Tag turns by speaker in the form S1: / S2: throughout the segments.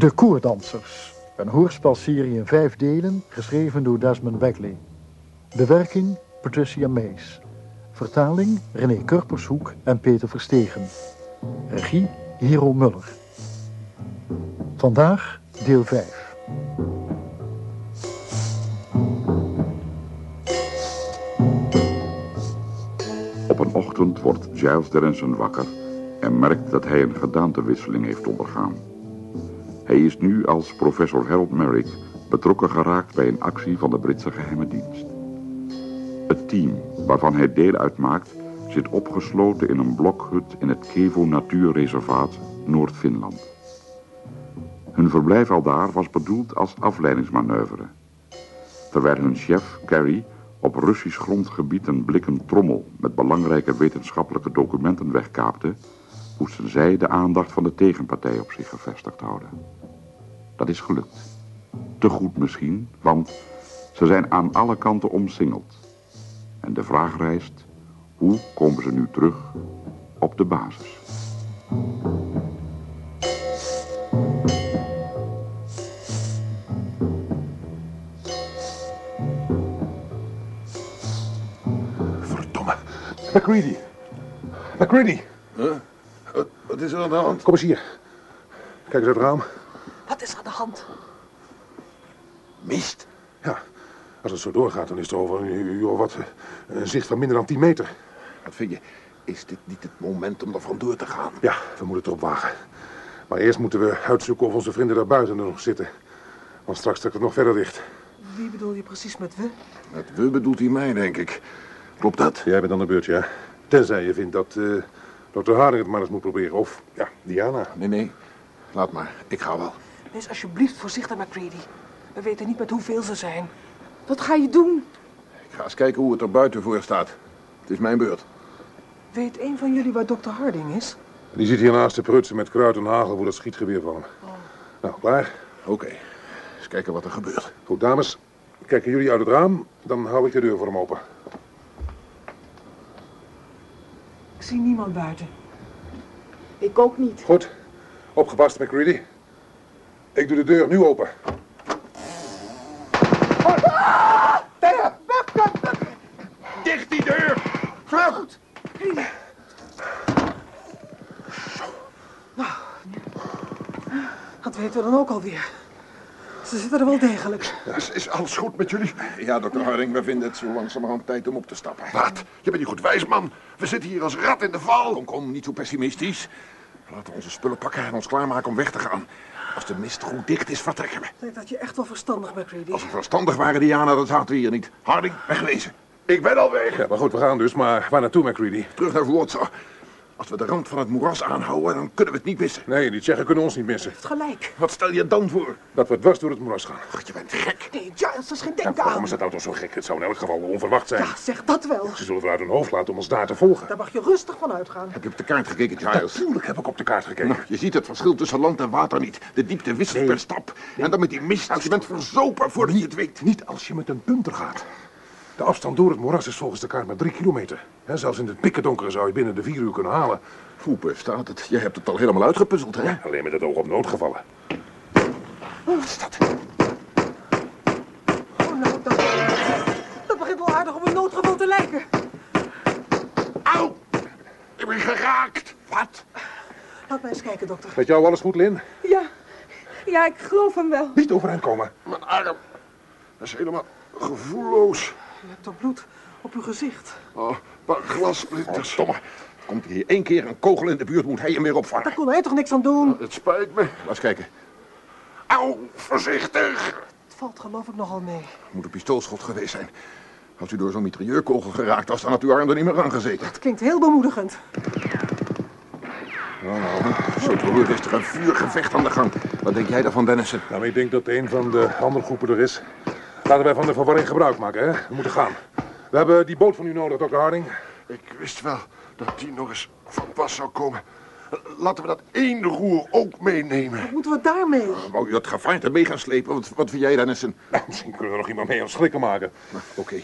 S1: De Koerdansers. Een hoorspelserie in vijf delen, geschreven door Desmond Beckley. Bewerking Patricia Mees. Vertaling René Kurpershoek en Peter Verstegen. Regie Hero Muller. Vandaag deel 5.
S2: Op een ochtend wordt Giles Denison wakker en merkt dat hij een gedaantewisseling heeft ondergaan. Hij is nu als professor Harold Merrick betrokken geraakt bij een actie van de Britse geheime dienst. Het team waarvan hij deel uitmaakt zit opgesloten in een blokhut in het Kevo Natuurreservaat, Noord-Finland. Hun verblijf al daar was bedoeld als afleidingsmanoeuvre. Terwijl hun chef, Carrie, op Russisch grondgebied een blikken trommel met belangrijke wetenschappelijke documenten wegkaapte, moesten zij de aandacht van de tegenpartij op zich gevestigd houden. Dat is gelukt. Te goed misschien, want ze zijn aan alle kanten omsingeld. En de vraag rijst, hoe komen ze nu terug op de basis?
S3: Verdomme. McCready. McCready.
S4: Huh? Wat, wat is er aan de hand?
S3: Kom eens hier. Kijk eens uit het raam.
S5: Wat is er aan de hand?
S4: Mist.
S3: Ja, als het zo doorgaat, dan is er over een uur of wat eh, een zicht van minder dan 10 meter.
S4: Wat vind je? Is dit niet het moment om er vandoor te gaan?
S3: Ja, we moeten het erop wagen. Maar eerst moeten we uitzoeken of onze vrienden daar buiten er nog zitten. Want straks trekt het nog verder dicht.
S5: Wie bedoel je precies met we?
S4: Met we bedoelt hij mij, denk ik. Klopt dat?
S3: Jij bent aan de beurt, ja. Tenzij je vindt dat uh, dokter Harding het maar eens moet proberen. Of, ja, Diana.
S4: Nee, nee. Laat maar. Ik ga wel.
S5: Wees alsjeblieft voorzichtig, McCready. We weten niet met hoeveel ze zijn. Wat ga je doen?
S4: Ik ga eens kijken hoe het er buiten voor staat. Het is mijn beurt.
S5: Weet een van jullie waar dokter Harding is?
S3: Die zit hiernaast te prutsen met kruid en hagel voor dat schietgeweer van hem.
S5: Oh.
S3: Nou, klaar?
S4: Oké. Okay. Eens kijken wat er gebeurt.
S3: Goed, dames. Kijken jullie uit het raam, dan hou ik de deur voor hem open.
S5: Ik zie niemand buiten.
S6: Ik ook niet.
S3: Goed. Opgepast, McCready. Ik doe de deur nu open.
S4: Dicht die deur! Vlug!
S5: Goed. Nou, dat weten we dan ook alweer. Ze zitten er wel degelijk.
S4: Ja, is alles goed met jullie? Ja, dokter Harding, we vinden het zo langzamerhand tijd om op te stappen.
S7: Wat? Je bent niet goed wijs, man. We zitten hier als rat in de val.
S4: Kom, kom, niet zo pessimistisch. Laten we onze spullen pakken en ons klaarmaken om weg te gaan. Als de mist goed dicht is, vertrekken we.
S5: Ik denk dat je echt wel verstandig bent, McCready.
S4: Als we verstandig waren, Diana, dan zaten we hier niet. Harding, wegwezen.
S7: Ik ben al weg.
S3: Ja, maar goed, we gaan dus. Maar waar naartoe, McCready?
S4: Terug naar Wurza. Als we de rand van het moeras aanhouden, dan kunnen we het niet missen.
S3: Nee, die Tsjechen kunnen ons niet missen.
S5: Het gelijk.
S4: Wat stel je dan voor?
S3: Dat we dwars door het moeras gaan.
S4: Ach, je bent gek.
S5: Nee, Giles, dat is geen
S3: Ja,
S5: denken
S3: waarom
S5: aan.
S3: is dat auto zo gek? Het zou in elk geval onverwacht zijn.
S5: Ja, zeg dat wel.
S3: Ze zullen eruit hun hoofd laten om ons daar te volgen.
S5: Daar mag je rustig van uitgaan.
S4: Heb je op de kaart gekeken, Giles?
S3: Natuurlijk heb ik op de kaart gekeken.
S4: Nou, je ziet het verschil tussen land en water niet. De diepte wisselt per stap. En dan met die mist. Je bent verzopen voordat je het weet.
S3: Niet als je met een punter gaat. De afstand door het moeras is volgens de kaart maar drie kilometer. Hè, zelfs in het pikkendonkere zou je binnen de vier uur kunnen halen.
S4: Hoe staat het? Je hebt het al helemaal uitgepuzzeld, hè?
S3: Alleen met het oog op noodgevallen.
S4: Wat is dat?
S5: Oh, nou, dat, dat begint wel aardig op een noodgeval te lijken.
S7: Au! Ik ben geraakt.
S4: Wat?
S5: Laat mij eens kijken, dokter.
S3: Met jou alles goed, Lin?
S6: Ja, ja, ik geloof hem wel.
S3: Niet overeind komen.
S7: Mijn arm. Dat is helemaal gevoelloos.
S5: U hebt toch bloed op uw gezicht.
S7: Oh, een paar glassplinters.
S4: Domme. Komt hier één keer een kogel in de buurt, moet hij hem weer opvangen.
S5: Daar kon hij toch niks aan doen?
S7: Het spijt me.
S4: Laat eens kijken.
S7: Au, voorzichtig.
S5: Het valt geloof ik nogal mee.
S4: Moet een pistoolschot geweest zijn. Als u door zo'n mitrailleurkogel geraakt was, dan had uw arm er niet meer aan gezeten.
S5: Het klinkt heel bemoedigend.
S4: Nou, nou, zo te horen is er een vuurgevecht aan de gang. Wat denk jij daarvan, Dennison?
S3: Nou, ik denk dat een van de andere groepen er is. Laten wij van de verwarring gebruik maken, hè? We moeten gaan. We hebben die boot van u nodig, dokter Harding.
S7: Ik wist wel dat die nog eens van pas zou komen. Laten we dat één roer ook meenemen.
S5: Wat moeten we daarmee?
S4: Wou je dat gevaarte mee gaan slepen? Wat, wat vind jij, Dennison?
S3: Nou, misschien kunnen we nog iemand mee aan schrikken maken.
S4: Nou, Oké,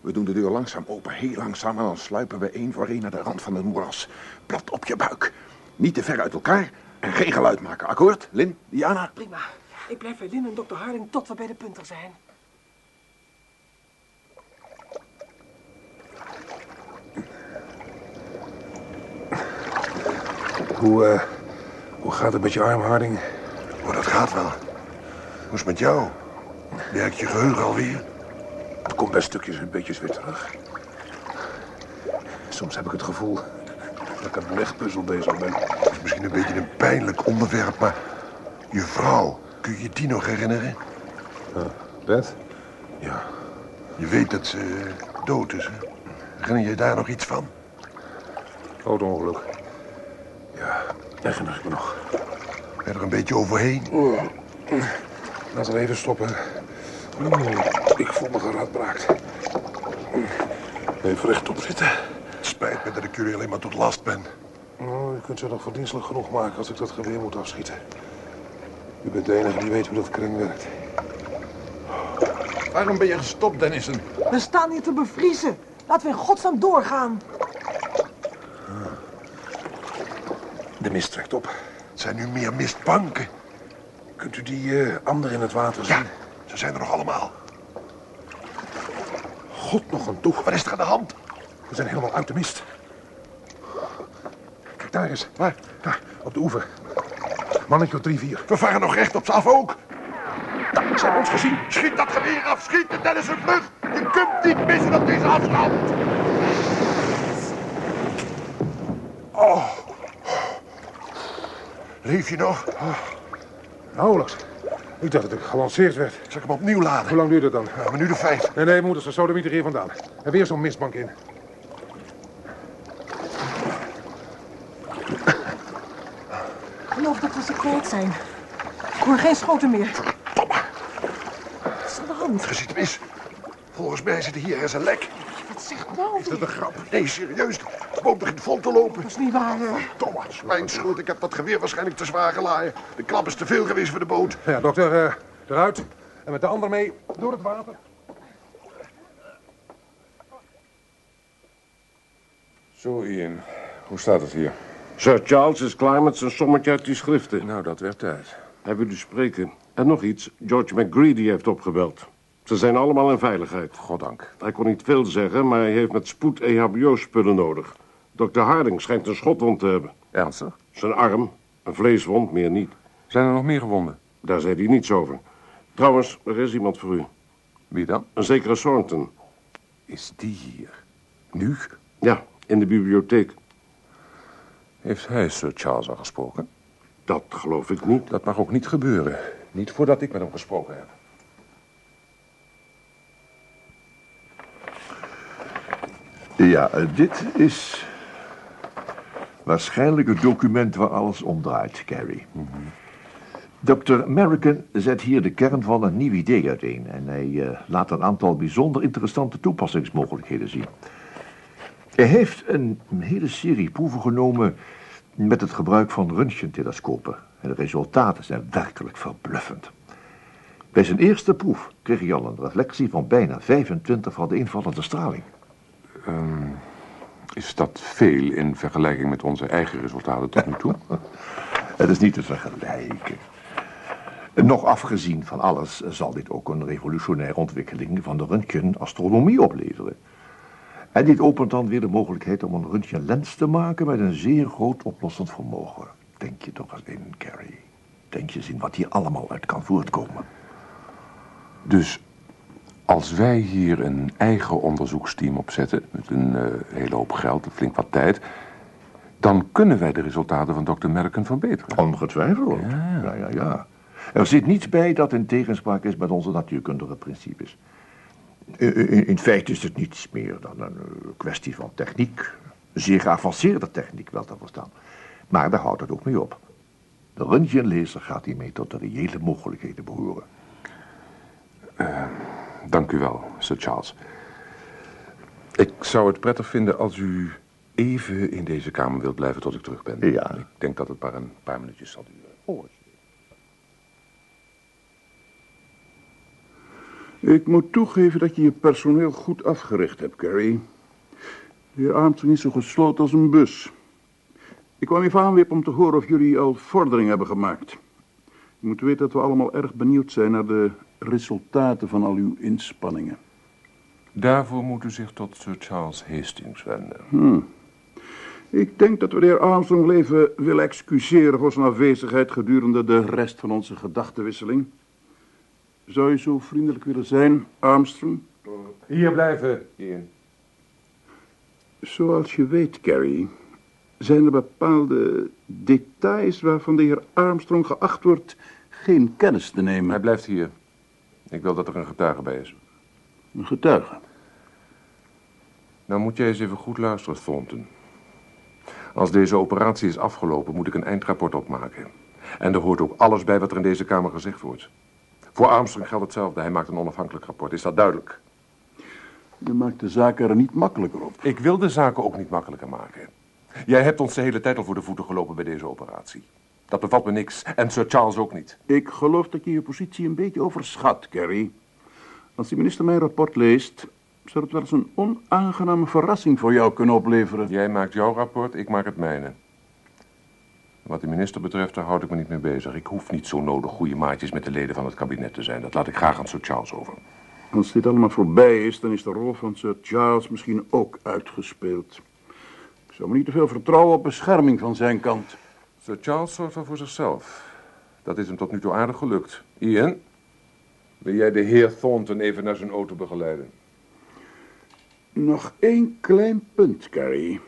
S4: we doen de deur langzaam open, heel langzaam... en dan sluipen we één voor één naar de rand van het moeras. Plat op je buik. Niet te ver uit elkaar
S8: En geen geluid maken, akkoord? Lin, Diana?
S5: Prima. Ik blijf bij Lin en dokter Harding tot we bij de punter zijn.
S3: Hoe, eh, hoe gaat het met je arm, Harding?
S4: Oh, dat gaat wel. Hoe is het met jou? Werkt je geheugen alweer?
S3: Het komt bij stukjes en beetjes weer terug. Soms heb ik het gevoel dat ik aan een legpuzzel bezig ben.
S4: Het is misschien een beetje een pijnlijk onderwerp, maar... Je vrouw, kun je die nog herinneren?
S3: Beth? Ja.
S4: Je weet dat ze dood is, hè? Herinner je daar nog iets van?
S3: Auto-ongeluk. Ja, herinner ik me nog.
S4: Ben je er een beetje overheen?
S3: Laten we even stoppen. Ik voel me geradbraakt. Even rechtop zitten.
S4: Het spijt me dat ik jullie alleen maar tot last ben.
S3: Oh, u kunt ze nog verdienstelijk genoeg maken als ik dat geweer moet afschieten. U bent de enige die weet hoe dat kring werkt.
S8: Waarom ben je gestopt, Dennison?
S5: We staan hier te bevriezen. Laten we in godsnaam doorgaan.
S3: Mist trekt op.
S4: Het zijn nu meer mistbanken.
S3: Kunt u die eh ander in het water zien?
S4: Ja, ze zijn er nog allemaal.
S3: God nog een toe.
S4: Wat is er aan de hand?
S3: We zijn helemaal uit de mist. Kijk daar eens.
S4: Waar?
S3: Daar, op de oever. Mannetje op drie, vier.
S4: We varen nog recht op ze af ook. Ze hebben ons gezien. Schiet dat geweer af. Schiet dat is een vlucht. Je kunt niet missen op deze afstand. Oh. Leef je nog?
S3: Nauwelijks. Ik dacht dat ik gelanceerd werd.
S4: Zal ik hem opnieuw laden?
S3: Hoe lang duurt het dan?
S4: Een minuut of vijf.
S3: Nee, nee, moeder, ze sodemieter hier vandaan. En weer zo'n mistbank in.
S5: Ik geloof dat we ze kwijt zijn. Ik hoor geen schoten meer.
S4: Domme,
S5: Wat is aan de hand?
S4: er zit mis. Volgens mij zit hier ergens een lek.
S5: Wat zegt nou
S4: Is dat een grap? Nee, serieus. De boot begint vol te lopen.
S5: Dat is niet waar. eh.
S4: Het is mijn schuld. Ik heb dat geweer waarschijnlijk te zwaar geladen. De klap is te veel geweest voor de boot.
S3: Ja, dokter, eh, eruit. En met de ander mee door het water.
S7: Zo, Ian. Hoe staat het hier?
S9: Sir Charles is klaar met zijn sommetje uit die schriften.
S7: Nou, dat werd tijd.
S9: Hij wil u spreken. En nog iets. George McGreedy heeft opgebeld. Ze zijn allemaal in veiligheid.
S7: Goddank.
S9: Hij kon niet veel zeggen, maar hij heeft met spoed EHBO-spullen nodig. Dr. Harding schijnt een schotwond te hebben.
S7: Ernstig?
S9: Zijn arm, een vleeswond, meer niet.
S7: Zijn er nog meer gewonden?
S9: Daar zei hij niets over. Trouwens, er is iemand voor u.
S7: Wie dan?
S9: Een zekere Thornton.
S7: Is die hier? Nu?
S9: Ja, in de bibliotheek.
S7: Heeft hij Sir Charles al gesproken?
S9: Dat geloof ik niet.
S7: Dat mag ook niet gebeuren. Niet voordat ik met hem gesproken heb.
S10: Ja, eh, dit is waarschijnlijk het document waar alles om draait, Carrie. Dr. American zet hier de kern van een nieuw idee uiteen... en hij eh, laat een aantal bijzonder interessante toepassingsmogelijkheden zien. Hij heeft een, hele serie proeven genomen met het gebruik van röntgentelescopen. En de resultaten zijn werkelijk verbluffend. Bij zijn eerste proef kreeg hij al een reflectie van bijna 25 van de invallende straling.
S7: Ehm, is dat veel in vergelijking met onze eigen resultaten tot nu toe?
S10: Het is niet te vergelijken. Nog afgezien van alles zal dit ook een revolutionaire ontwikkeling van de röntgenastronomie opleveren. En dit opent dan weer de mogelijkheid om een röntgenlens te maken met een zeer groot oplossend vermogen. Denk je toch eens in, Carrie. Denk je eens in wat hier allemaal uit kan voortkomen.
S7: Dus als wij hier een eigen onderzoeksteam opzetten... met een eh, hele hoop geld en flink wat tijd... dan kunnen wij de resultaten van dokter Merken verbeteren.
S10: Ongetwijfeld. Ja, ja, ja. Er zit niets bij dat in tegenspraak is met onze natuurkundige principes. In, feite is het niets meer dan een eh, kwestie van techniek. Zeer geavanceerde techniek, wel te verstaan. Maar daar houdt het ook mee op. De röntgenlaser gaat hiermee tot de reële mogelijkheden behoren.
S7: Dank u wel, Sir Charles. Ik zou het prettig vinden als u even in deze kamer wilt blijven tot ik terug ben.
S10: Ja.
S7: Ik denk dat het maar een paar minuutjes zal duren.
S11: Ik moet toegeven dat je je personeel goed afgericht hebt, Carrie. De heer Armstrong is zo gesloten als een bus. Ik kwam even aanwippen om te horen of jullie al vordering hebben gemaakt. Je moet weten dat we allemaal erg benieuwd zijn naar de resultaten van al uw inspanningen.
S7: Daarvoor moet u zich tot Sir Charles Hastings wenden.
S11: Hmm. Ik denk dat we de heer Armstrong leven willen excuseren voor zijn afwezigheid gedurende de rest van onze gedachtenwisseling. Zou je zo vriendelijk willen zijn, Armstrong?
S7: Hier blijven, Ian.
S11: Zoals je weet, Carrie, zijn er bepaalde details waarvan de heer Armstrong geacht wordt geen kennis te nemen.
S7: Hij blijft hier. Ik wil dat er een getuige bij is.
S11: Een getuige?
S7: Nou moet jij eens even goed luisteren, Thornton. Als deze operatie is afgelopen, moet ik een eindrapport opmaken. En er hoort ook alles bij wat er in deze kamer gezegd wordt. Voor Armstrong geldt hetzelfde. Hij maakt een onafhankelijk rapport. Is dat duidelijk?
S11: Je maakt de zaken er niet makkelijker op.
S7: Ik wil de zaken ook niet makkelijker maken. Jij hebt ons de hele tijd al voor de voeten gelopen bij deze operatie. Dat bevat me niks. En Sir Charles ook niet.
S11: Ik geloof dat je je positie een beetje overschat, Carrie. Als de minister mijn rapport leest, zou het wel eens een onaangename verrassing voor jou kunnen opleveren.
S7: Jij maakt jouw rapport, ik maak het mijne. Wat de minister betreft, daar houd ik me niet mee bezig. Ik hoef niet zo nodig goede maatjes met de leden van het kabinet te zijn. Dat laat ik graag aan Sir Charles over.
S11: Als dit allemaal voorbij is, dan is de rol van Sir Charles misschien ook uitgespeeld. Ik zou me niet te veel vertrouwen op bescherming van zijn kant.
S7: Sir Charles zorgt wel voor zichzelf. Dat is hem tot nu toe aardig gelukt. Ian, wil jij de heer Thornton even naar zijn auto begeleiden?
S11: Nog één klein punt, Carrie.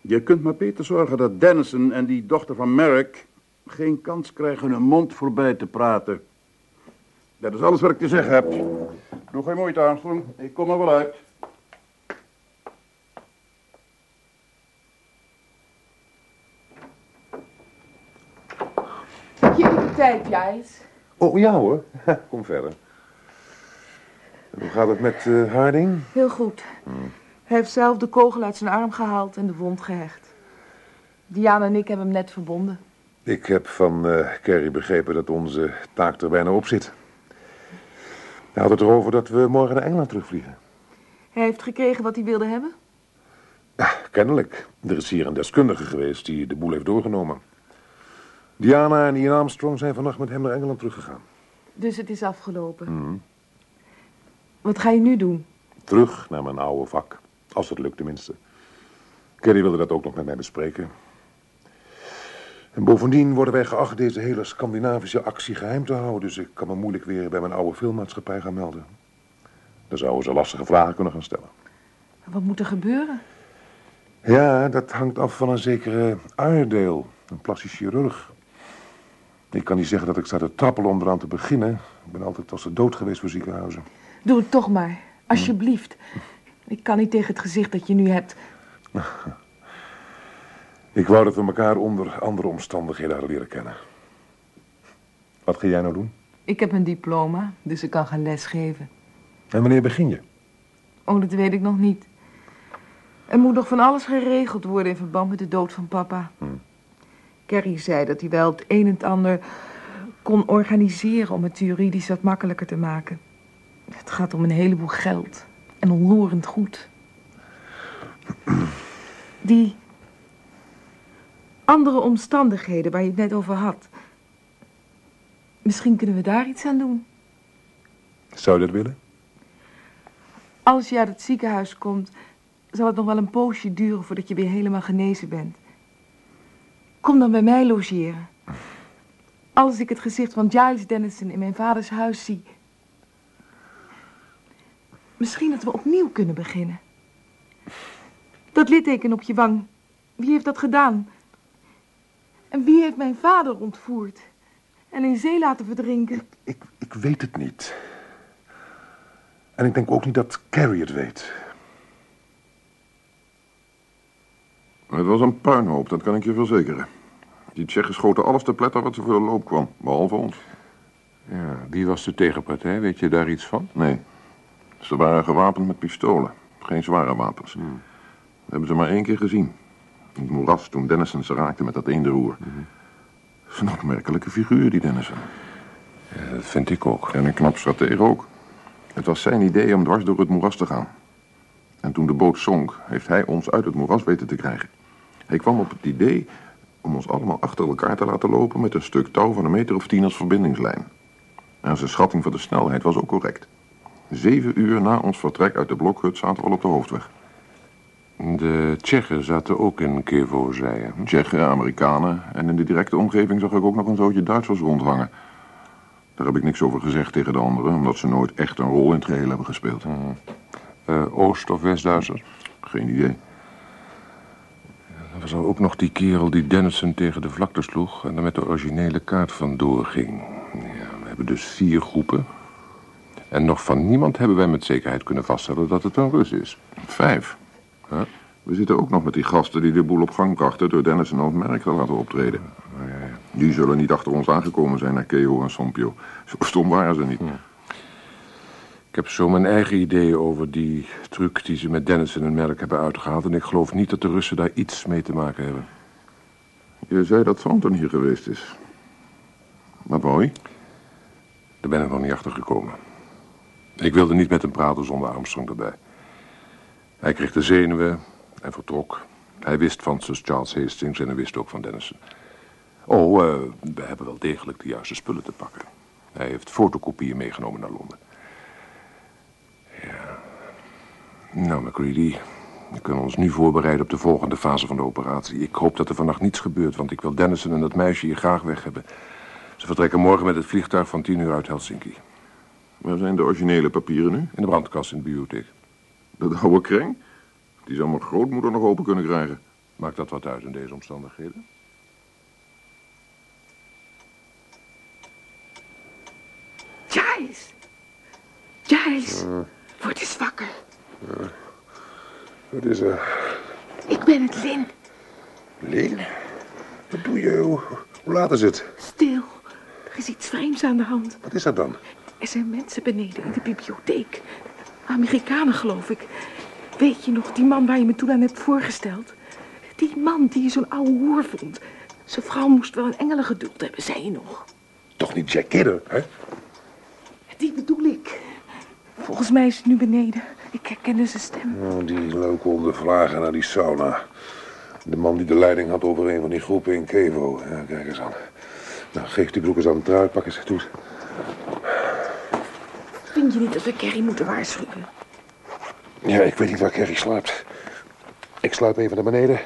S11: Je kunt maar beter zorgen dat Dennison en die dochter van Merrick geen kans krijgen hun mond voorbij te praten. Dat is alles wat ik te zeggen heb. Doe geen moeite, Armstrong. Ik kom er wel uit.
S12: Tijd, Giles.
S7: Oh, ja hoor. Kom verder. En hoe gaat het met eh, Harding?
S6: Heel goed. Hij heeft zelf de kogel uit zijn arm gehaald en de wond gehecht. Diana en ik hebben hem net verbonden.
S3: Ik heb van eh Carrie begrepen dat onze taak er bijna op zit. Hij had het erover dat we morgen naar Engeland terugvliegen.
S6: Hij heeft gekregen wat hij wilde hebben.
S3: Kennelijk. Er is hier een deskundige geweest die de boel heeft doorgenomen. Diana en Ian Armstrong zijn vannacht met hem naar Engeland teruggegaan.
S6: Dus het is afgelopen. Wat ga je nu doen?
S3: Terug naar mijn oude vak. Als het lukt tenminste. Carrie wilde dat ook nog met mij bespreken. En bovendien worden wij geacht deze hele Scandinavische actie geheim te houden. Dus ik kan me moeilijk weer bij mijn oude filmmaatschappij gaan melden. Dan zouden ze lastige vragen kunnen gaan stellen.
S6: Wat moet er gebeuren?
S3: Ja, dat hangt af van een zekere Iredale, een plastisch chirurg. Ik kan niet zeggen dat ik sta te trappelen om eraan te beginnen. Ik ben altijd als de dood geweest voor ziekenhuizen.
S6: Doe het toch maar. Alsjeblieft. Ik kan niet tegen het gezicht dat je nu hebt.
S3: Ik wou dat we elkaar onder andere omstandigheden hadden leren kennen. Wat ga jij nou doen?
S6: Ik heb een diploma, dus ik kan gaan lesgeven.
S3: En wanneer begin je?
S6: Oh, dat weet ik nog niet. Er moet nog van alles geregeld worden in verband met de dood van papa. Carrie zei dat hij wel het een en het ander kon organiseren om het juridisch wat makkelijker te maken. Het gaat om een heleboel geld en onroerend goed. Die andere omstandigheden waar je het net over had. Misschien kunnen we daar iets aan doen.
S3: Zou je dat willen?
S6: Als je uit het ziekenhuis komt, zal het nog wel een poosje duren voordat je weer helemaal genezen bent. Kom dan bij mij logeren. Als ik het gezicht van Giles Dennison in mijn vaders huis zie. Misschien dat we opnieuw kunnen beginnen. Dat litteken op je wang, wie heeft dat gedaan? En wie heeft mijn vader ontvoerd en in zee laten verdrinken?
S3: Ik, ik weet het niet. En ik denk ook niet dat Carrie het weet.
S13: Het was een puinhoop, dat kan ik je verzekeren. Die Tsjechen schoten alles te pletter wat ze voor de loop kwam, behalve ons.
S7: Ja, wie was de tegenpartij? Weet je daar iets van?
S13: Nee, ze waren gewapend met pistolen, geen zware wapens. We hebben ze maar één keer gezien. In het moeras toen Dennison ze raakte met dat eenderoer. Dat is een opmerkelijke figuur, die Dennison.
S7: Ja, dat vind ik ook.
S13: En een knap stratege ook. Het was zijn idee om dwars door het moeras te gaan. En toen de boot zonk, heeft hij ons uit het moeras weten te krijgen. Hij kwam op het idee
S7: om ons allemaal achter elkaar te laten lopen met een stuk touw van een meter of tien als verbindingslijn. En zijn schatting van de snelheid was ook correct. Zeven uur na ons vertrek uit de blokhut zaten we al op de hoofdweg. De Tsjechen zaten ook in Kevo, zei je. Tsjechen, Amerikanen en in de directe omgeving zag ik ook nog een zootje Duitsers rondhangen. Daar heb ik niks over gezegd tegen de anderen, omdat ze nooit echt een rol in het geheel hebben gespeeld. Eh, Oost- of West-Duitsers? Geen idee. Er er ook nog die kerel die Dennison tegen de vlakte sloeg en er met de originele kaart vandoor ging. Ja, we hebben dus vier groepen. En nog van niemand hebben wij met zekerheid kunnen vaststellen dat het een Rus is. Vijf. Huh? We zitten ook nog met die gasten die de boel op gang brachten door Dennison als merk te laten optreden. Die zullen niet achter ons aangekomen zijn naar Keo en Sompio. Zo stom waren ze niet. Ik heb zo mijn eigen ideeën over die truc die ze met Dennis en hun merk hebben uitgehaald. En ik geloof niet dat de Russen daar iets mee te maken hebben. Je zei dat Thornton hier geweest is. Wou hij? Daar ben ik nog niet achter gekomen. Ik wilde niet met hem praten zonder Armstrong erbij. Hij kreeg de zenuwen en vertrok. Hij wist van Sir Charles Hastings en hij wist ook van Dennison. Oh, eh, we hebben wel degelijk de juiste spullen te pakken. Hij heeft fotokopieën meegenomen naar Londen. Ja. Nou, McCready, we kunnen ons nu voorbereiden op de volgende fase van de operatie. Ik hoop dat er vannacht niets gebeurt, want ik wil Dennison en dat meisje hier graag weg hebben. Ze vertrekken morgen met het vliegtuig van tien uur uit Helsinki. Waar zijn de originele papieren nu? In de brandkast in de bibliotheek. Dat oude kreng? Die zou mijn grootmoeder nog open kunnen krijgen. Maakt dat wat uit in deze omstandigheden?
S6: Giles! Giles! Word eens wakker.
S3: Wat is er?
S6: Ik ben het, Lin.
S3: Leen? Wat doe je? Hoe, laat is het?
S6: Stil. Er is iets vreemds aan de hand.
S3: Wat is dat dan?
S6: Er zijn mensen beneden in de bibliotheek. Amerikanen, geloof ik. Weet je nog, die man waar je me toen aan hebt voorgesteld? Die man die je zo'n oude hoer vond. Zijn vrouw moest wel een engelengeduld hebben, zei je nog.
S3: Toch niet Jack Kidder, hè?
S6: Die bedoel ik. Volgens mij is hij nu beneden. Ik herkende zijn stem.
S3: Oh, die leuke vragen naar die sauna. De man die de leiding had over een van die groepen in Kevo. Ja, kijk eens aan. Nou, geef die broek eens aan de trui, pak eens toe.
S6: Vind je niet dat we Carrie moeten waarschuwen?
S3: Ja, ik weet niet waar Kerry slaapt. Ik sluip even naar beneden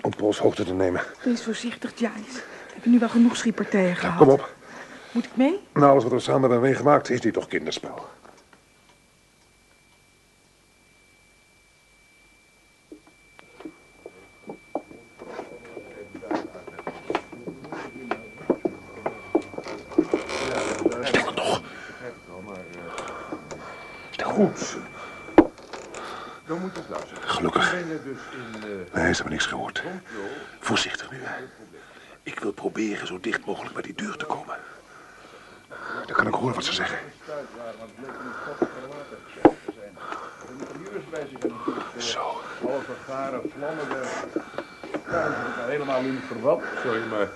S3: om polshoogte te nemen.
S6: Wees voorzichtig, Giles. We hebben nu wel genoeg schietpartijen gehad.
S3: Kom op.
S6: Moet ik mee?
S3: Na alles wat we samen hebben meegemaakt, is dit toch kinderspel. Goed.
S7: Dan moet je luisteren.
S3: Gelukkig.
S7: Dus in... eh,
S3: Nee, ze hebben niks gehoord. Voorzichtig nu, hè. Ik wil proberen zo dicht mogelijk bij die deur te komen. Dan kan ik horen wat ze zeggen. Zo.
S11: Alle vergaren vlammen helemaal niet verwat.
S7: Sorry, maar...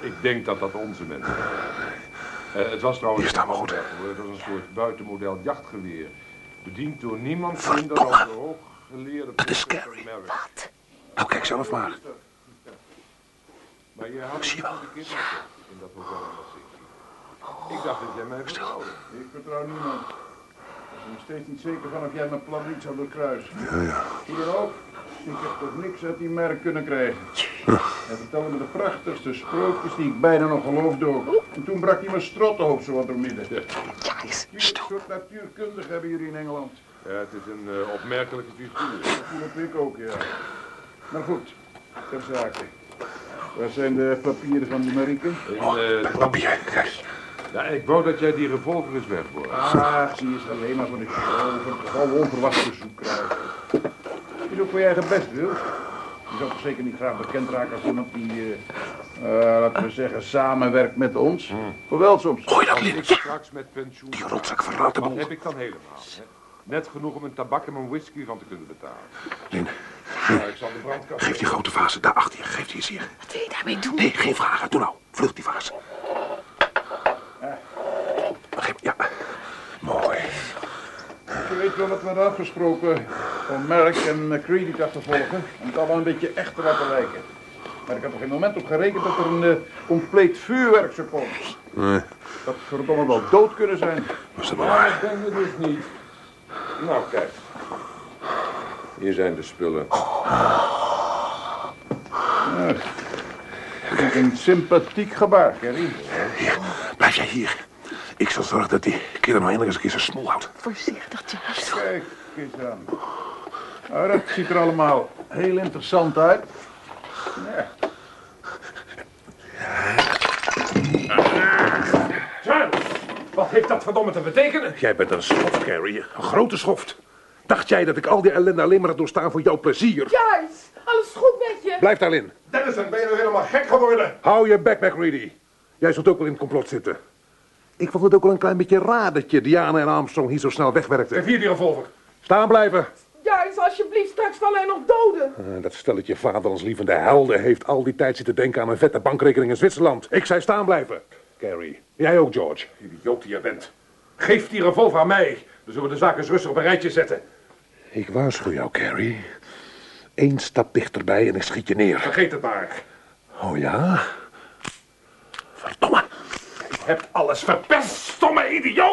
S7: ik denk dat dat onze mensen zijn. Eh, het was trouwens...
S3: Hier staan we goed.
S7: Het was een soort buitenmodel jachtgeweer. Bediend door niemand minder dan de hooggeleerde...
S3: Dat is scary.
S7: Wat?
S3: Nou, kijk zelf maar.
S7: Maar je had
S3: Zie je wel?
S7: in dat hotel in Helsinki. Ik dacht dat jij mij vertrouwde.
S11: Ik vertrouw niemand. Ik ben nog steeds niet zeker van of jij mijn plan niet zou doorkruisen.
S3: Ja, ja.
S11: Hoe dan ook, ik heb toch niks uit die merk kunnen krijgen. Hij vertelde me de prachtigste sprookjes die ik bijna nog geloofde ook. En toen brak hij mijn strottenhoofd zo wat door midden.
S6: Giles,
S11: Jullie soort natuurkundig hebben jullie in Engeland.
S7: Ja, het is een eh, opmerkelijke figuur.
S11: Dat voel ik ook, ja. Maar goed, ter zake. Waar zijn de papieren van die Marieke?
S7: In, eh, de
S3: Papier, kijk.
S7: Ja, ik wou dat jij die revolver eens wegborgt.
S11: Ah, zie je, is alleen maar van de show, van gewoon onverwacht bezoek krijgen. Je doet voor je eigen best, wil. Je zou toch zeker niet graag bekend raken als iemand die, eh, eh, laten we zeggen, samenwerkt met ons? Hoewel soms.
S3: Gooi dat lid. Ja.
S7: straks met pensioen...
S3: Die rotzak verraadt de
S7: Wat
S3: boel.
S7: heb ik dan helemaal? Hè? Net genoeg om een tabak en mijn whisky van te kunnen betalen.
S3: Lin,
S7: Ja, ik zal de brandkast...
S3: geef die grote vazen daar achter je. Geef die eens hier.
S6: wat wil je daarmee doen?
S3: Nee, geen vragen. Doe nou. Vlucht die vaas. Ja. Mooi.
S11: Je weet wel wat we hadden afgesproken om Merck en McCready te achtervolgen. Om het allemaal een beetje echt te laten lijken. Maar ik had er geen moment op gerekend dat er een eh, compleet vuurwerk zou komen.
S3: Nee,
S11: Dat verdomme wel dood kunnen zijn.
S3: was dat
S7: Maar
S3: waar.
S7: dat ben je dus niet. Nou, kijk. Hier zijn de spullen.
S11: Dat is een sympathiek gebaar, Kerry.
S3: Blijf jij hier. Ik zal zorgen dat die kinder nou eindelijk eens een keer zijn smol houdt.
S6: Voorzichtig, Charles.
S11: Kijk eens aan. Nou, dat ziet er allemaal heel interessant uit. Ja.
S14: Charles, wat heeft dat verdomme te betekenen?
S3: Jij bent een schoft, Carrie. Een grote schoft. Dacht jij dat ik al die ellende alleen maar had doorstaan voor jouw plezier?
S6: Charles, alles goed met je?
S3: Blijf daarin.
S14: Dennison, ben je nou helemaal gek geworden?
S3: Hou je bek, McReady. Jij zult ook wel in het complot zitten. Ik vond het ook wel een klein beetje raar dat je Diana en Armstrong hier zo snel wegwerkte.
S14: Geef hier die revolver.
S3: Staan blijven.
S6: Charles, alsjeblieft, straks vallen er nog doden.
S3: Eh, Dat stelletje vaderlandslievende helden heeft al die tijd zitten denken aan een vette bankrekening in Zwitserland. Ik zei staan blijven. Carrie, jij ook, George.
S14: Idioot die je bent. Geef die revolver aan mij. Dan zullen we de zaak eens rustig op een rijtje zetten.
S3: Ik waarschuw jou, Carrie. Eén stap dichterbij en ik schiet je neer.
S14: Vergeet het maar.
S3: Oh ja? Verdomme.
S14: Je hebt alles verpest, stomme idioot.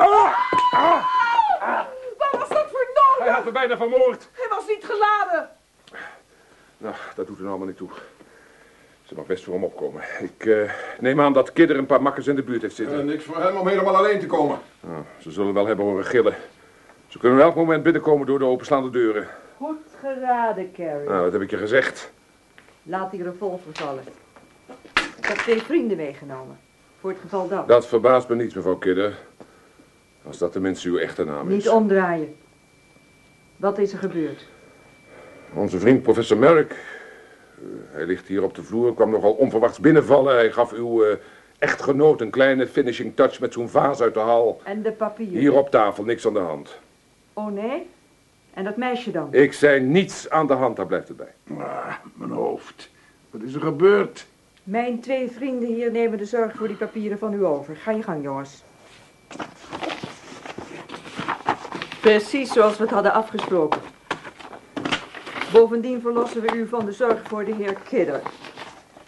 S6: Wat was dat voor nood?
S14: Hij had me bijna vermoord.
S6: Hij was niet geladen.
S7: Nou, dat doet er allemaal niet toe. Ze mag best voor hem opkomen. Ik eh, neem aan dat Kidder een paar makkers in de buurt heeft zitten.
S4: niks voor hem om helemaal alleen te komen.
S7: Nou, ze zullen wel hebben horen gillen. Ze kunnen elk moment binnenkomen door de openstaande deuren.
S15: Goed geraden, Carrie.
S7: Nou, wat heb ik je gezegd?
S15: Laat die revolver vallen. Ik heb twee vrienden meegenomen. Voor het geval dat.
S7: Dat verbaast me niet, mevrouw Kidder. Als dat tenminste uw echte naam is.
S15: Niet omdraaien. Wat is er gebeurd?
S7: Onze vriend professor Merrick. eh, hij ligt hier op de vloer, kwam nogal onverwachts binnenvallen. Hij gaf uw eh, echtgenoot een kleine finishing touch met zo'n vaas uit de hal.
S15: En de papieren?
S7: Hier op tafel, niks aan de hand.
S15: Oh nee? En dat meisje dan?
S7: Ik zei niets aan de hand, daar blijft het bij.
S11: Ah, mijn hoofd. Wat is er gebeurd?
S15: Mijn twee vrienden hier nemen de zorg voor die papieren van u over. Ga je gang, jongens. Precies zoals we het hadden afgesproken. Bovendien verlossen we u van de zorg voor de heer Kidder.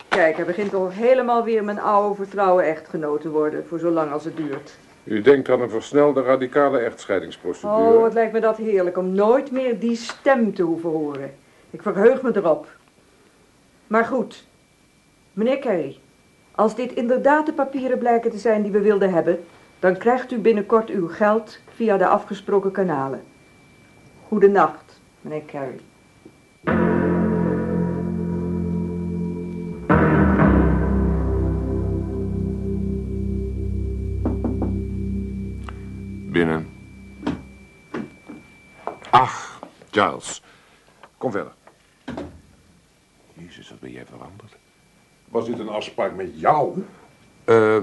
S15: Kijk, hij begint toch helemaal weer mijn oude vertrouwen echtgenoot te worden, voor zolang als het duurt.
S7: U denkt aan een versnelde radicale echtscheidingsprocedure.
S15: Oh, wat lijkt me dat heerlijk om nooit meer die stem te hoeven horen. Ik verheug me erop. Maar goed, meneer Carey, als dit inderdaad de papieren blijken te zijn die we wilden hebben, dan krijgt u binnenkort uw geld via de afgesproken kanalen. Goedenacht, meneer Carey.
S7: Binnen. Ach, Giles. Kom verder. Jezus, wat ben jij veranderd.
S3: Was dit een afspraak met jou?
S7: Eh,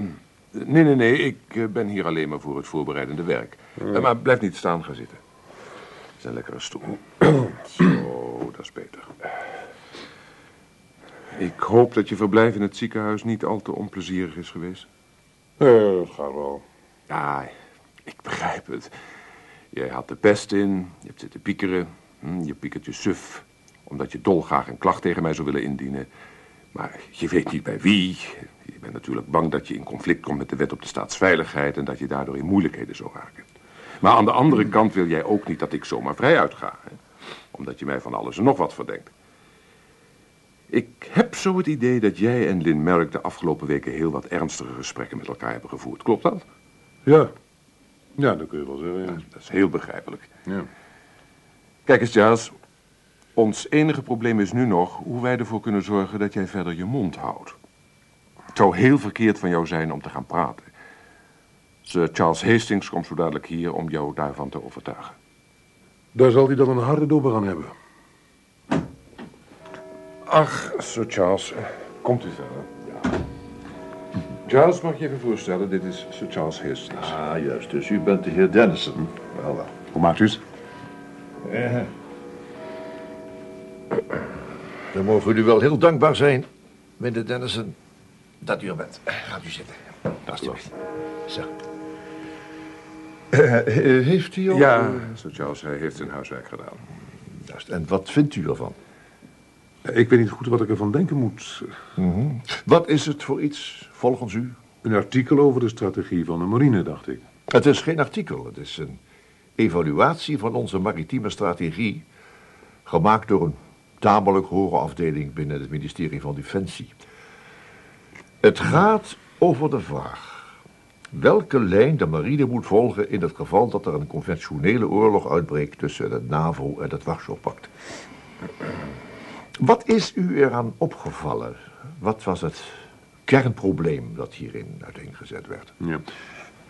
S7: nee, nee, nee. Ik eh, ben hier alleen maar voor het voorbereidende werk. Eh, maar blijf niet staan, ga zitten. Dat is een lekkere stoel. Zo, dat is beter. Ik hoop dat je verblijf in het ziekenhuis niet al te onplezierig is geweest.
S3: Nee, dat gaat wel.
S7: Ja, ik begrijp het. Jij had de pest in, je hebt zitten piekeren. Hm, je piekert je suf, omdat je dolgraag een klacht tegen mij zou willen indienen. Maar je weet niet bij wie. Je bent natuurlijk bang dat je in conflict komt met de wet op de staatsveiligheid... en dat je daardoor in moeilijkheden zou raken. Maar aan de andere kant wil jij ook niet dat ik zomaar vrij uitga. Hè? Omdat je mij van alles en nog wat verdenkt. Ik heb zo het idee dat jij en Lynn Merrick de afgelopen weken heel wat ernstige gesprekken met elkaar hebben gevoerd. Klopt dat?
S3: Ja. Ja, dat kun je wel zeggen, ja.
S7: Dat is heel begrijpelijk.
S3: Ja.
S7: Kijk eens, Giles. Ons enige probleem is nu nog hoe wij ervoor kunnen zorgen dat jij verder je mond houdt. Het zou heel verkeerd van jou zijn om te gaan praten. Sir Charles Hastings komt zo dadelijk hier om jou daarvan te overtuigen.
S3: Daar zal hij dan een harde dobber aan hebben.
S7: Ach, Sir Charles, eh, komt u verder. Ja. Charles, mag je even voorstellen? Dit is Sir Charles Hastings.
S10: Ah, juist. Dus u bent de heer Dennison. Wel, wel.
S3: Hoe maakt u het?
S10: Eh. Dan mogen we u wel heel dankbaar zijn, meneer Dennison, dat u er bent. Gaat u zitten. Alsjeblieft. Zo. Eh, eh, heeft u al...
S7: Ja, Sir Charles, hij heeft zijn huiswerk gedaan.
S10: Juist. En wat vindt u ervan?
S3: Ik weet niet goed wat ik ervan denken moet.
S10: Mhm. Wat is het voor iets, volgens u?
S3: Een artikel over de strategie van de marine, dacht ik.
S10: Het is geen artikel, het is een evaluatie van onze maritieme strategie, gemaakt door een tamelijk afdeling binnen het ministerie van Defensie. Het gaat over de vraag welke lijn de marine moet volgen in het geval dat er een conventionele oorlog uitbreekt tussen de NAVO en het Warschau-pact. Wat is u eraan opgevallen? Wat was het kernprobleem dat hierin uiteengezet werd?
S3: Ja.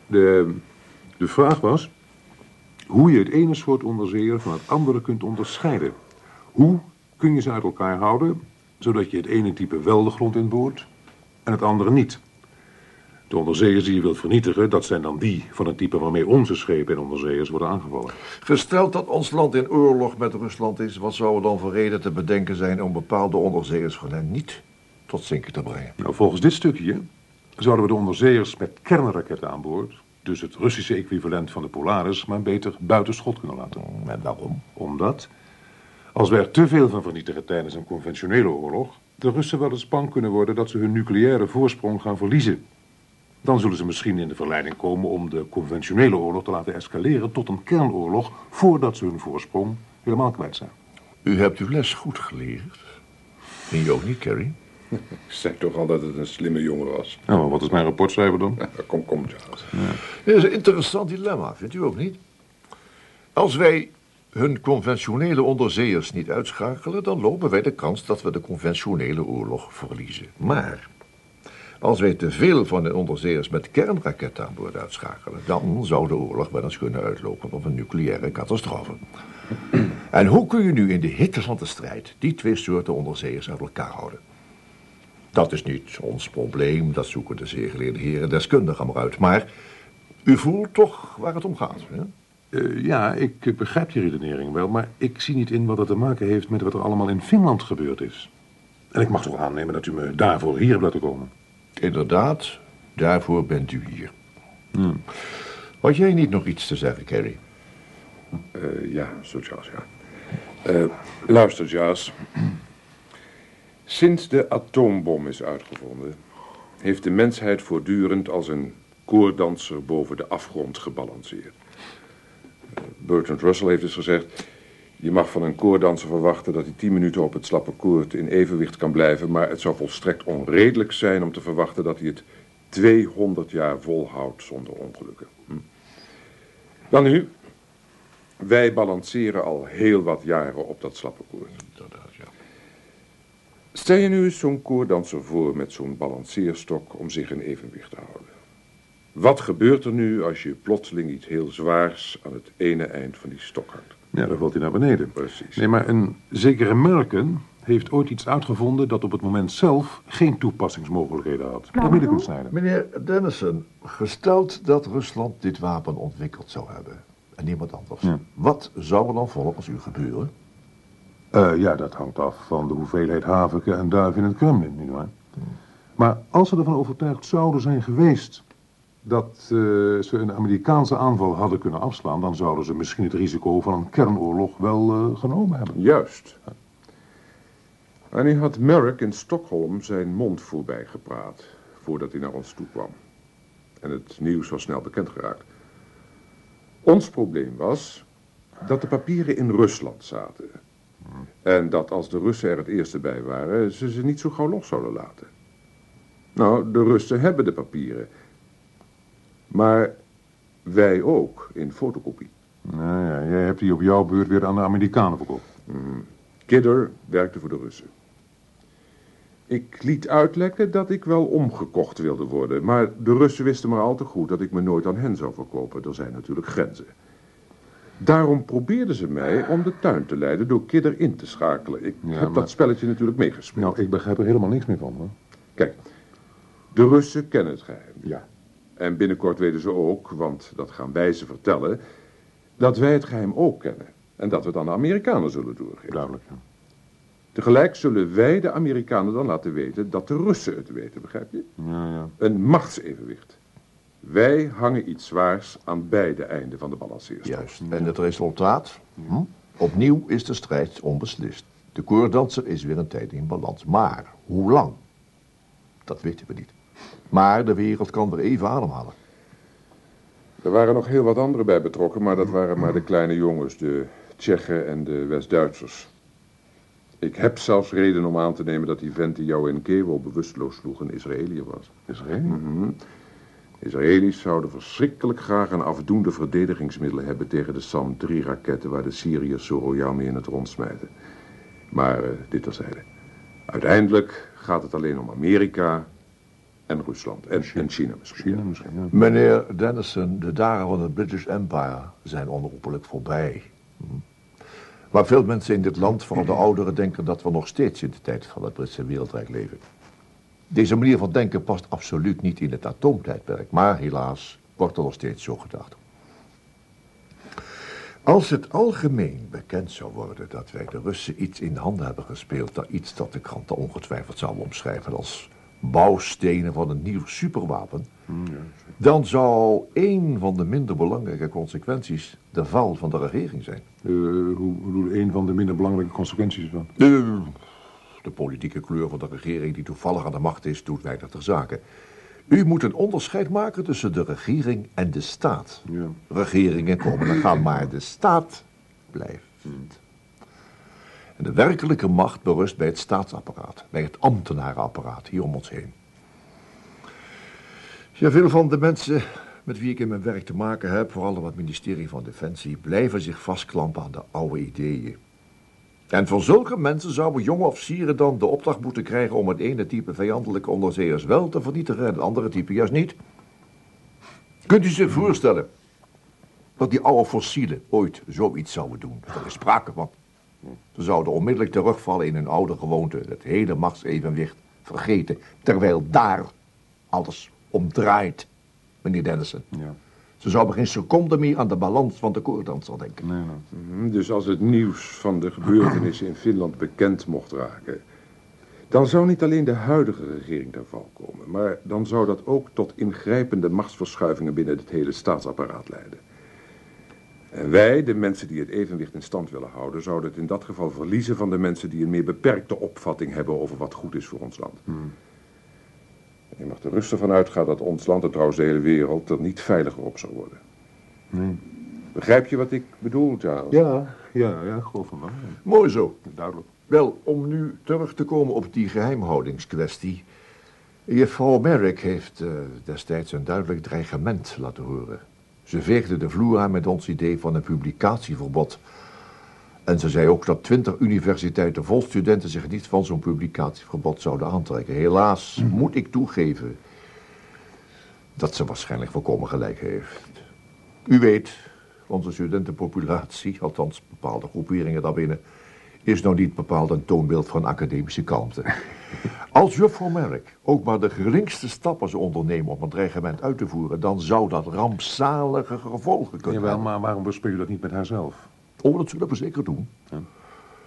S3: De, de vraag was hoe je het ene soort onderzeeër van het andere kunt onderscheiden. Hoe kun je ze uit elkaar houden, zodat je het ene type wel de grond inboort en het andere niet? De onderzeeërs die je wilt vernietigen, dat zijn dan die van het type waarmee onze schepen en onderzeeërs worden aangevallen.
S10: Gesteld dat ons land in oorlog met Rusland is, wat zou er dan voor reden te bedenken zijn om bepaalde onderzeeërs van hen niet tot zinken te brengen?
S3: Nou, volgens dit stukje zouden we de onderzeeërs met kernraketten aan boord, dus het Russische equivalent van de Polaris, maar beter buiten schot kunnen laten.
S10: En waarom?
S3: Omdat, als we er te veel van vernietigen tijdens een conventionele oorlog, de Russen wel eens bang kunnen worden dat ze hun nucleaire voorsprong gaan verliezen. Dan zullen ze misschien in de verleiding komen om de conventionele oorlog te laten escaleren tot een kernoorlog voordat ze hun voorsprong helemaal kwijt zijn.
S10: U hebt uw les goed geleerd. En je ook niet, Carrie?
S7: Ik zei toch al dat het een slimme jongen was.
S3: Nou, maar wat is mijn rapportschrijver dan?
S7: kom, kom, Charles.
S10: Dit is een interessant dilemma, vindt u ook niet? Als wij hun conventionele onderzeeërs niet uitschakelen, dan lopen wij de kans dat we de conventionele oorlog verliezen. Maar als wij te veel van de onderzeeërs met kernraketten aan boord uitschakelen, dan zou de oorlog wel eens kunnen uitlopen op een nucleaire catastrofe. En hoe kun je nu in de hitte van de strijd die twee soorten onderzeeërs uit elkaar houden? Dat is niet ons probleem, dat zoeken de zeer geleerde heren deskundigen maar uit. Maar u voelt toch waar het om gaat, hè?
S3: Uh, ja, ik begrijp je redenering wel, maar ik zie niet in wat het te maken heeft met wat er allemaal in Finland gebeurd is. En ik mag toch aannemen dat u me daarvoor hier hebt laten komen.
S10: Inderdaad, daarvoor bent u hier. Hmm. Had jij niet nog iets te zeggen, Kerry?
S7: Uh, ja, zo Charles, ja. Uh, luister, Charles. Sinds de atoombom is uitgevonden, heeft de mensheid voortdurend als een koordanser boven de afgrond gebalanceerd. Bertrand Russell heeft dus gezegd... je mag van een koordanser verwachten dat hij tien minuten op het slappe koord in evenwicht kan blijven... maar het zou volstrekt onredelijk zijn om te verwachten dat hij het 200 jaar volhoudt zonder ongelukken. Hm. Dan nu, wij balanceren al heel wat jaren op dat slappe koord. Stel je nu eens zo'n koordanser voor met zo'n balanceerstok om zich in evenwicht te houden. Wat gebeurt er nu als je plotseling iets heel zwaars aan het ene eind van die stok houdt?
S3: Ja, dan valt hij naar beneden.
S7: Precies.
S3: Nee, maar een zekere Merken heeft ooit iets uitgevonden dat op het moment zelf geen toepassingsmogelijkheden had. Snijden.
S10: Meneer Dennison, gesteld dat Rusland dit wapen ontwikkeld zou hebben en niemand anders,
S3: Ja.
S10: wat zou er dan volgens u gebeuren?
S3: Eh, ja, dat hangt af van de hoeveelheid haviken en duif in het Kremlin, nietwaar? Maar als ze ervan overtuigd zouden zijn geweest dat eh, ze een Amerikaanse aanval hadden kunnen afslaan, dan zouden ze misschien het risico van een kernoorlog wel eh, genomen hebben.
S7: Juist. En nu had Merrick in Stockholm zijn mond voorbij gepraat voordat hij naar ons toe kwam. En het nieuws was snel bekend geraakt. Ons probleem was dat de papieren in Rusland zaten. En dat als de Russen er het eerste bij waren, ze ze niet zo gauw los zouden laten. Nou, de Russen hebben de papieren. Maar wij ook, in fotocopie.
S3: Nou ja, jij hebt die op jouw beurt weer aan de Amerikanen verkocht.
S7: Mm. Kidder werkte voor de Russen. Ik liet uitlekken dat ik wel omgekocht wilde worden, maar de Russen wisten maar al te goed dat ik me nooit aan hen zou verkopen. Er zijn natuurlijk grenzen. Daarom probeerden ze mij om de tuin te leiden door Kidder in te schakelen. Ik
S3: Ja,
S7: heb
S3: maar-
S7: dat spelletje natuurlijk meegespeeld.
S3: Nou, ik begrijp er helemaal niks meer van, hoor.
S7: Kijk, de Russen kennen het geheim.
S3: Ja.
S7: En binnenkort weten ze ook, want dat gaan wij ze vertellen, dat wij het geheim ook kennen. En dat we het aan de Amerikanen zullen doorgeven.
S3: Duidelijk, ja.
S7: Tegelijk zullen wij de Amerikanen dan laten weten dat de Russen het weten, begrijp je?
S3: Ja, ja.
S7: Een machtsevenwicht. Wij hangen iets zwaars aan beide einden van de balanceerstok.
S10: Juist. En het resultaat? Hm? Opnieuw is de strijd onbeslist. De koordanser is weer een tijd in balans. Maar hoe lang? Dat weten we niet. Maar de wereld kan weer even ademhalen.
S7: Er waren nog heel wat anderen bij betrokken, maar dat waren maar de kleine jongens, de Tsjechen en de West-Duitsers. Ik heb zelfs reden om aan te nemen dat die vent die jou in Kewel bewusteloos sloeg een Israëliër was.
S3: Israël?
S7: Israëli's zouden verschrikkelijk graag een afdoende verdedigingsmiddelen hebben tegen de SAM-3-raketten waar de Syriërs zo royaal mee in het rond smijten. Maar uh, dit terzijde. Uiteindelijk gaat het alleen om Amerika en Rusland en China, en China misschien.
S3: China misschien, ja.
S10: Meneer Dennison, de dagen van het British Empire zijn onherroepelijk voorbij. Hm. Maar veel mensen in dit land, vooral de ouderen, denken dat we nog steeds in de tijd van het Britse wereldrijk leven. Deze manier van denken past absoluut niet in het atoomtijdperk, maar helaas wordt er nog steeds zo gedacht. Als het algemeen bekend zou worden dat wij de Russen iets in handen hebben gespeeld, dan iets dat de kranten ongetwijfeld zouden omschrijven als bouwstenen van een nieuw superwapen, dan zou één van de minder belangrijke consequenties de val van de regering zijn.
S3: Uh, hoe bedoel een van de minder belangrijke consequenties van?
S10: De, de politieke kleur van de regering die toevallig aan de macht is, doet weinig ter zake. U moet een onderscheid maken tussen de regering en de staat.
S3: Ja.
S10: Regeringen komen en gaan, maar de staat blijft. En de werkelijke macht berust bij het staatsapparaat, bij het ambtenarenapparaat hier om ons heen. Veel van de mensen met wie ik in mijn werk te maken heb, vooral op het ministerie van Defensie, blijven zich vastklampen aan de oude ideeën. En voor zulke mensen zouden jonge officieren dan de opdracht moeten krijgen om het ene type vijandelijke onderzeeërs wel te vernietigen en het andere type juist niet. Kunt u zich voorstellen dat die oude fossielen ooit zoiets zouden doen? Er is sprake van. Ze zouden onmiddellijk terugvallen in hun oude gewoonte, het hele machtsevenwicht vergeten, terwijl daar alles om draait, meneer Dennison.
S3: Ja.
S10: Ze zouden geen seconde meer aan de balans van de koordanser denken.
S3: Nee, nee.
S7: Mhm, Dus als het nieuws van de gebeurtenissen in Finland bekend mocht raken, dan zou niet alleen de huidige regering ter val komen, maar dan zou dat ook tot ingrijpende machtsverschuivingen binnen het hele staatsapparaat leiden. En wij, de mensen die het evenwicht in stand willen houden, zouden het in dat geval verliezen van de mensen die een meer beperkte opvatting hebben over wat goed is voor ons land. Je mag er rustig van uitgaan dat ons land en trouwens de hele wereld er niet veiliger op zou worden.
S3: Nee.
S7: Begrijp je wat ik bedoel, Charles?
S3: Ja, ja, ja, geloof van wel.
S10: Mooi zo.
S3: Duidelijk.
S10: Wel, om nu terug te komen op die geheimhoudingskwestie. Juffrouw Merrick heeft eh, destijds een duidelijk dreigement laten horen. Ze veegde de vloer aan met ons idee van een publicatieverbod. En ze zei ook dat twintig universiteiten vol studenten zich niet van zo'n publicatieverbod zouden aantrekken. Helaas moet ik toegeven dat ze waarschijnlijk volkomen gelijk heeft. U weet, onze studentenpopulatie, althans bepaalde groeperingen daarbinnen, is nou niet bepaald een toonbeeld van academische kalmte. Als juffrouw Merk ook maar de geringste stappen zou ondernemen om een dreigement uit te voeren, dan zou dat rampzalige gevolgen kunnen
S3: Jawel,
S10: hebben.
S3: maar waarom bespreek je dat niet met haarzelf?
S10: Oh, dat zullen we zeker doen.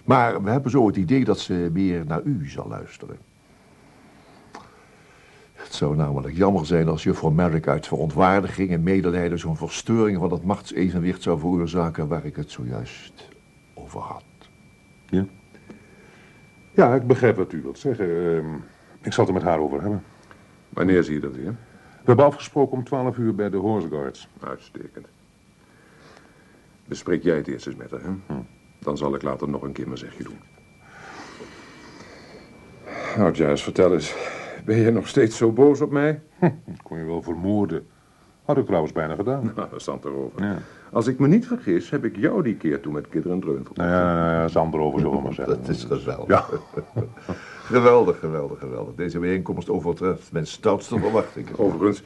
S10: Maar we hebben zo het idee dat ze meer naar u zal luisteren. Het zou namelijk jammer zijn als juffrouw Merrick uit verontwaardiging en medelijden zo'n verstoring van het machtsevenwicht zou veroorzaken waar ik het zojuist over had.
S3: Ja? Ja, ik begrijp wat u wilt zeggen. Ehm, ik zal het er met haar over hebben.
S7: Wanneer zie je dat weer?
S3: We hebben afgesproken om 12 uur bij de Horse Guards.
S7: Uitstekend. Bespreek jij het eerst eens met haar, hè?
S3: Hm.
S7: Dan zal ik later nog een keer mijn zegje doen. Nou, Giles, vertel eens. Ben je nog steeds zo boos op mij?
S3: Dat kon je wel vermoorden. Had ik trouwens bijna gedaan.
S7: Nou, dat staat erover.
S3: Ja.
S7: Als ik me niet vergis, heb ik jou die keer toen met Kidder en Dreun verkocht.
S3: Ja, ja, Sander over zullen we maar zeggen.
S10: Dat is geweldig.
S3: Ja.
S10: geweldig, geweldig, geweldig. Deze bijeenkomst overtreft mijn stoutste verwachtingen.
S7: Overigens,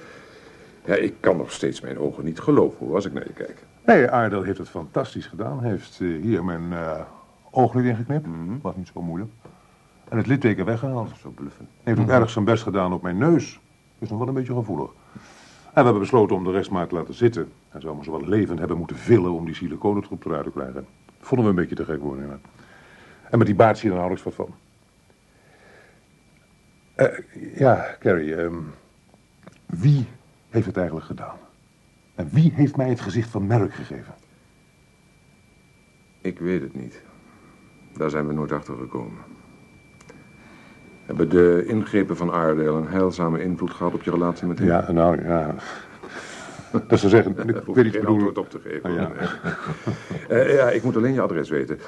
S7: ja, ik kan nog steeds mijn ogen niet geloven hoor, als ik naar je kijk.
S3: Nee, Aardel heeft het fantastisch gedaan. Hij heeft eh, hier mijn eh ooglid ingeknipt. Was niet zo moeilijk. En het litteken weggehaald.
S7: Zo bluffen.
S3: Hij heeft ook erg zijn best gedaan op mijn neus. Is nog wel een beetje gevoelig. En we hebben besloten om de rest maar te laten zitten. Hij zou me zo wat levend hebben moeten villen om die siliconentroep eruit te krijgen. Vonden we een beetje te gek worden. Ja. En met die baard zie je er nauwelijks wat van. Eh, ja, Carrie. ehm, wie heeft het eigenlijk gedaan? En wie heeft mij het gezicht van Merrick gegeven?
S7: Ik weet het niet. Daar zijn we nooit achter gekomen. Hebben de ingrepen van Aardeel een heilzame invloed gehad op je relatie met hem?
S3: Ja, nou ja. Dat te zeggen, ik weet
S7: je
S3: niet
S7: geen
S3: bedoelen.
S7: antwoord op te geven.
S3: Ja.
S7: Eh, ja, ik moet alleen je adres weten.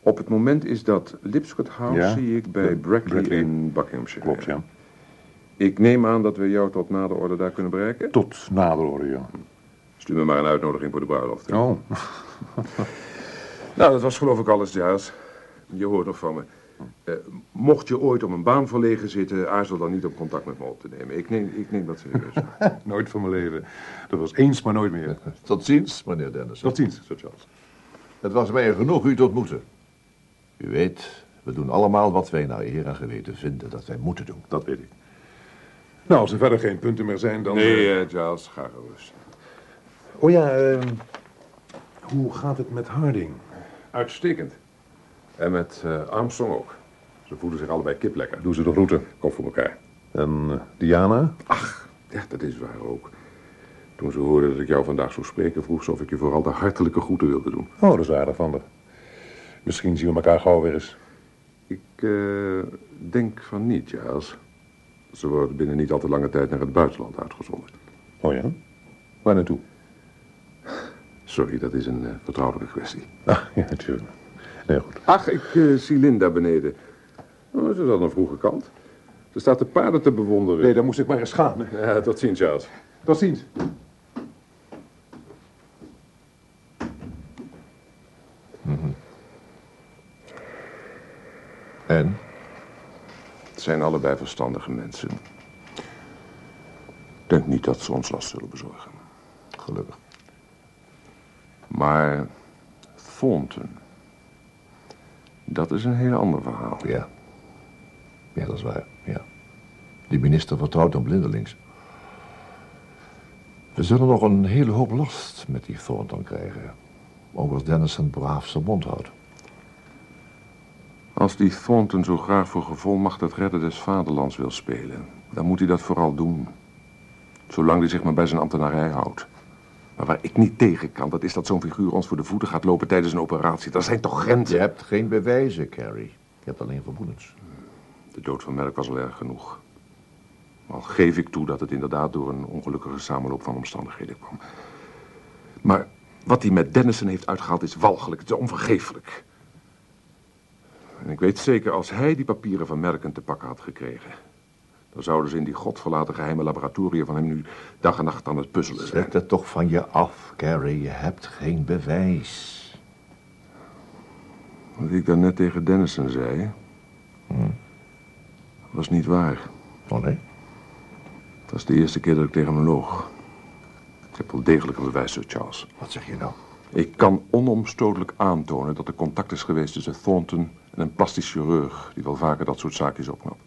S7: Op het moment is dat Lipscott House,
S3: Ja,
S7: zie ik bij Brackley,
S3: Brackley.
S7: in Buckinghamshire.
S3: Klopt, ja.
S7: Ik neem aan dat we jou tot na de orde daar kunnen bereiken.
S3: Tot nader orde, ja.
S7: Stuur me maar een uitnodiging voor de bruiloft.
S3: Oh,
S7: Nou, dat was geloof ik alles, Giles. Je hoort nog van me. Eh, mocht je ooit om een baan verlegen zitten, aarzel dan niet om contact met me op te nemen. Ik neem, ik neem dat serieus.
S3: nooit van mijn leven. Dat was eens, maar nooit meer.
S10: Tot ziens, meneer Dennis.
S3: Tot ziens, Sir Charles.
S10: Het was mij genoeg u te ontmoeten. U weet, we doen allemaal wat wij naar eer en geweten vinden dat wij moeten doen.
S3: Dat weet ik. Nou, als er verder geen punten meer zijn, dan...
S7: Nee,
S3: eh,
S7: eh, Giles, ga gerust.
S3: Oh ja, eh, hoe gaat het met Harding?
S7: Uitstekend. En met eh, Armstrong ook. Ze voelen zich allebei kiplekker.
S3: Doe ze de groeten.
S7: Kom voor elkaar.
S3: En eh, Diana?
S7: Ja, dat is waar ook. Toen ze hoorde dat ik jou vandaag zou spreken, vroeg ze of ik je vooral de hartelijke groeten wilde doen.
S3: Oh, dat is aardig van haar. Misschien zien we elkaar gauw weer eens.
S7: Ik eh, denk van niet, Giles. Ze wordt binnen niet al te lange tijd naar het buitenland uitgezonden.
S3: Oh ja? Waar naartoe?
S7: Sorry, dat is een vertrouwelijke kwestie.
S3: Ah, ja, natuurlijk. Nee, goed.
S7: Ach, ik eh, zie Linda beneden. Oh, ze is aan een vroege kant. Ze staat de paarden te bewonderen.
S3: Nee, dan moest ik maar eens gaan. hè.
S7: Ja, tot ziens, Giles.
S3: Tot ziens.
S10: En?
S7: Het zijn allebei verstandige mensen. Ik denk niet dat ze ons last zullen bezorgen.
S10: Gelukkig.
S7: Maar Thornton, dat is een heel ander verhaal.
S10: Ja. Ja, dat is waar, ja. Die minister vertrouwt hem blindelings. We zullen nog een hele hoop last met die Thornton krijgen. Ook als Dennison braaf zijn mond houdt.
S7: Als die Thornton zo graag voor gevolmachtigd redden des vaderlands wil spelen, dan moet hij dat vooral doen. Zolang hij zich maar bij zijn ambtenarij houdt. Maar waar ik niet tegen kan, dat is dat zo'n figuur ons voor de voeten gaat lopen tijdens een operatie. Er zijn toch grenzen?
S10: Je hebt geen bewijzen, Carrie. Je hebt alleen vermoedens.
S7: De dood van Merk was al erg genoeg. Al geef ik toe dat het inderdaad door een ongelukkige samenloop van omstandigheden kwam. Maar wat hij met Dennison heeft uitgehaald is walgelijk, het is onvergeeflijk. En ik weet zeker, als hij die papieren van Merken te pakken had gekregen... dan zouden ze in die godverlaten geheime laboratoria van hem nu dag en nacht aan het puzzelen zijn.
S10: Zet het toch van je af, Carrie. Je hebt geen bewijs.
S7: Wat ik daarnet tegen Dennison zei... was niet waar.
S10: Oh nee?
S7: Het was de eerste keer dat ik tegen hem loog. Ik heb wel degelijk een bewijs, Sir Charles.
S10: Wat zeg je nou?
S7: Ik kan onomstotelijk aantonen dat er contact is geweest tussen Thornton en een plastisch chirurg... die wel vaker dat soort zaakjes opknapt.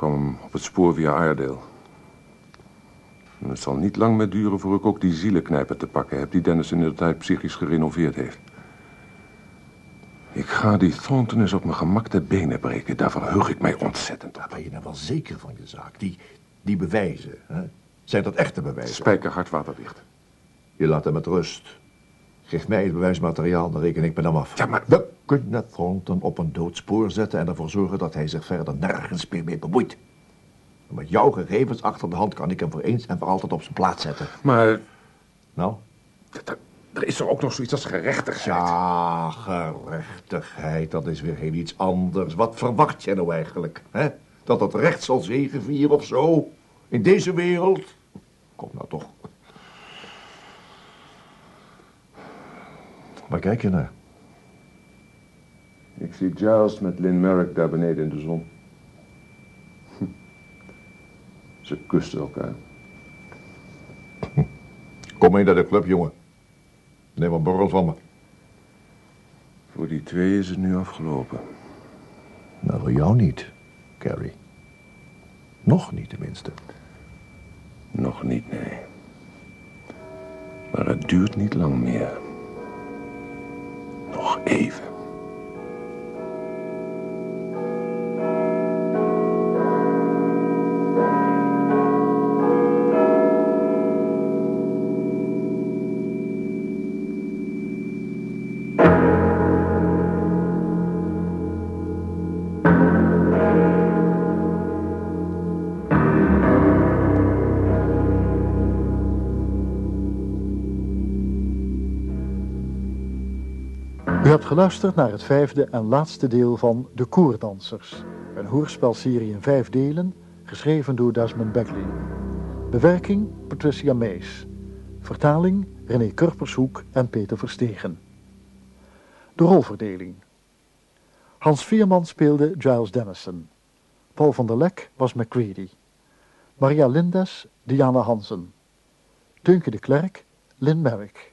S7: Ik kwam hem op het spoor via Aardeel. En het zal niet lang meer duren voor ik ook die zielenknijper te pakken heb... die Dennis in de tijd psychisch gerenoveerd heeft. Ik ga die Thornton eens op mijn gemak te benen breken. Daar verheug ik mij ontzettend op.
S10: Ben je nou wel zeker van je zaak. Die, die bewijzen, hè? Zijn dat echte bewijzen?
S7: Spijkerhard waterdicht.
S10: Je laat hem met rust. Geef mij het bewijsmateriaal, dan reken ik me hem af.
S7: Ja, maar-
S10: We kunnen Thornton op een doodspoor zetten... en ervoor zorgen dat hij zich verder nergens meer mee bemoeit. En met jouw gegevens achter de hand kan ik hem voor eens en voor altijd op zijn plaats zetten.
S7: Maar
S10: Nou?
S7: er, er is er ook nog zoiets als gerechtigheid.
S10: Ja, gerechtigheid, dat is weer heel iets anders. Wat verwacht jij nou eigenlijk, hè? Dat het recht zal zegevieren of zo? In deze wereld? Kom nou toch. Waar kijk je naar?
S7: Ik zie Giles met Lynn Merrick daar beneden in de zon. Hm. Ze kusten elkaar.
S10: Kom mee naar de club, jongen. Neem een borrel van me.
S7: Voor die twee is het nu afgelopen.
S10: Nou, voor jou niet, Carrie. Nog niet, tenminste.
S7: Nog niet, nee. Maar het duurt niet lang meer. Nog even.
S1: Geluisterd naar het vijfde en laatste deel van De Koerdansers. Een hoorspelserie in vijf delen, geschreven door Desmond Beckley. Bewerking Patricia Mees. Vertaling René Kurpershoek en Peter Verstegen. De rolverdeling. Hans Veerman speelde Giles Dennison. Paul van der Lek was McCready. Maria Lindes, Diana Hansen. Teunke de Klerk, Lynn Merrick.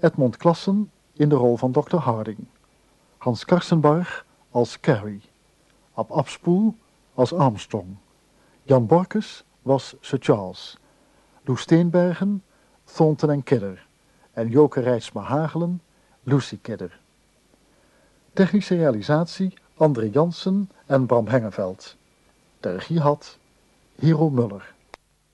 S1: Edmond Klassen in de rol van Dr. Harding. Hans Karsenbarg als Carrie. Ab Abspoel als Armstrong. Jan Borkes was Sir Charles. Lou Steenbergen, Thornton en Kidder. En Joke Rijtsma Hagelen, Lucy Kidder. Technische realisatie André Jansen en Bram Hengeveld. De regie had Hero Muller.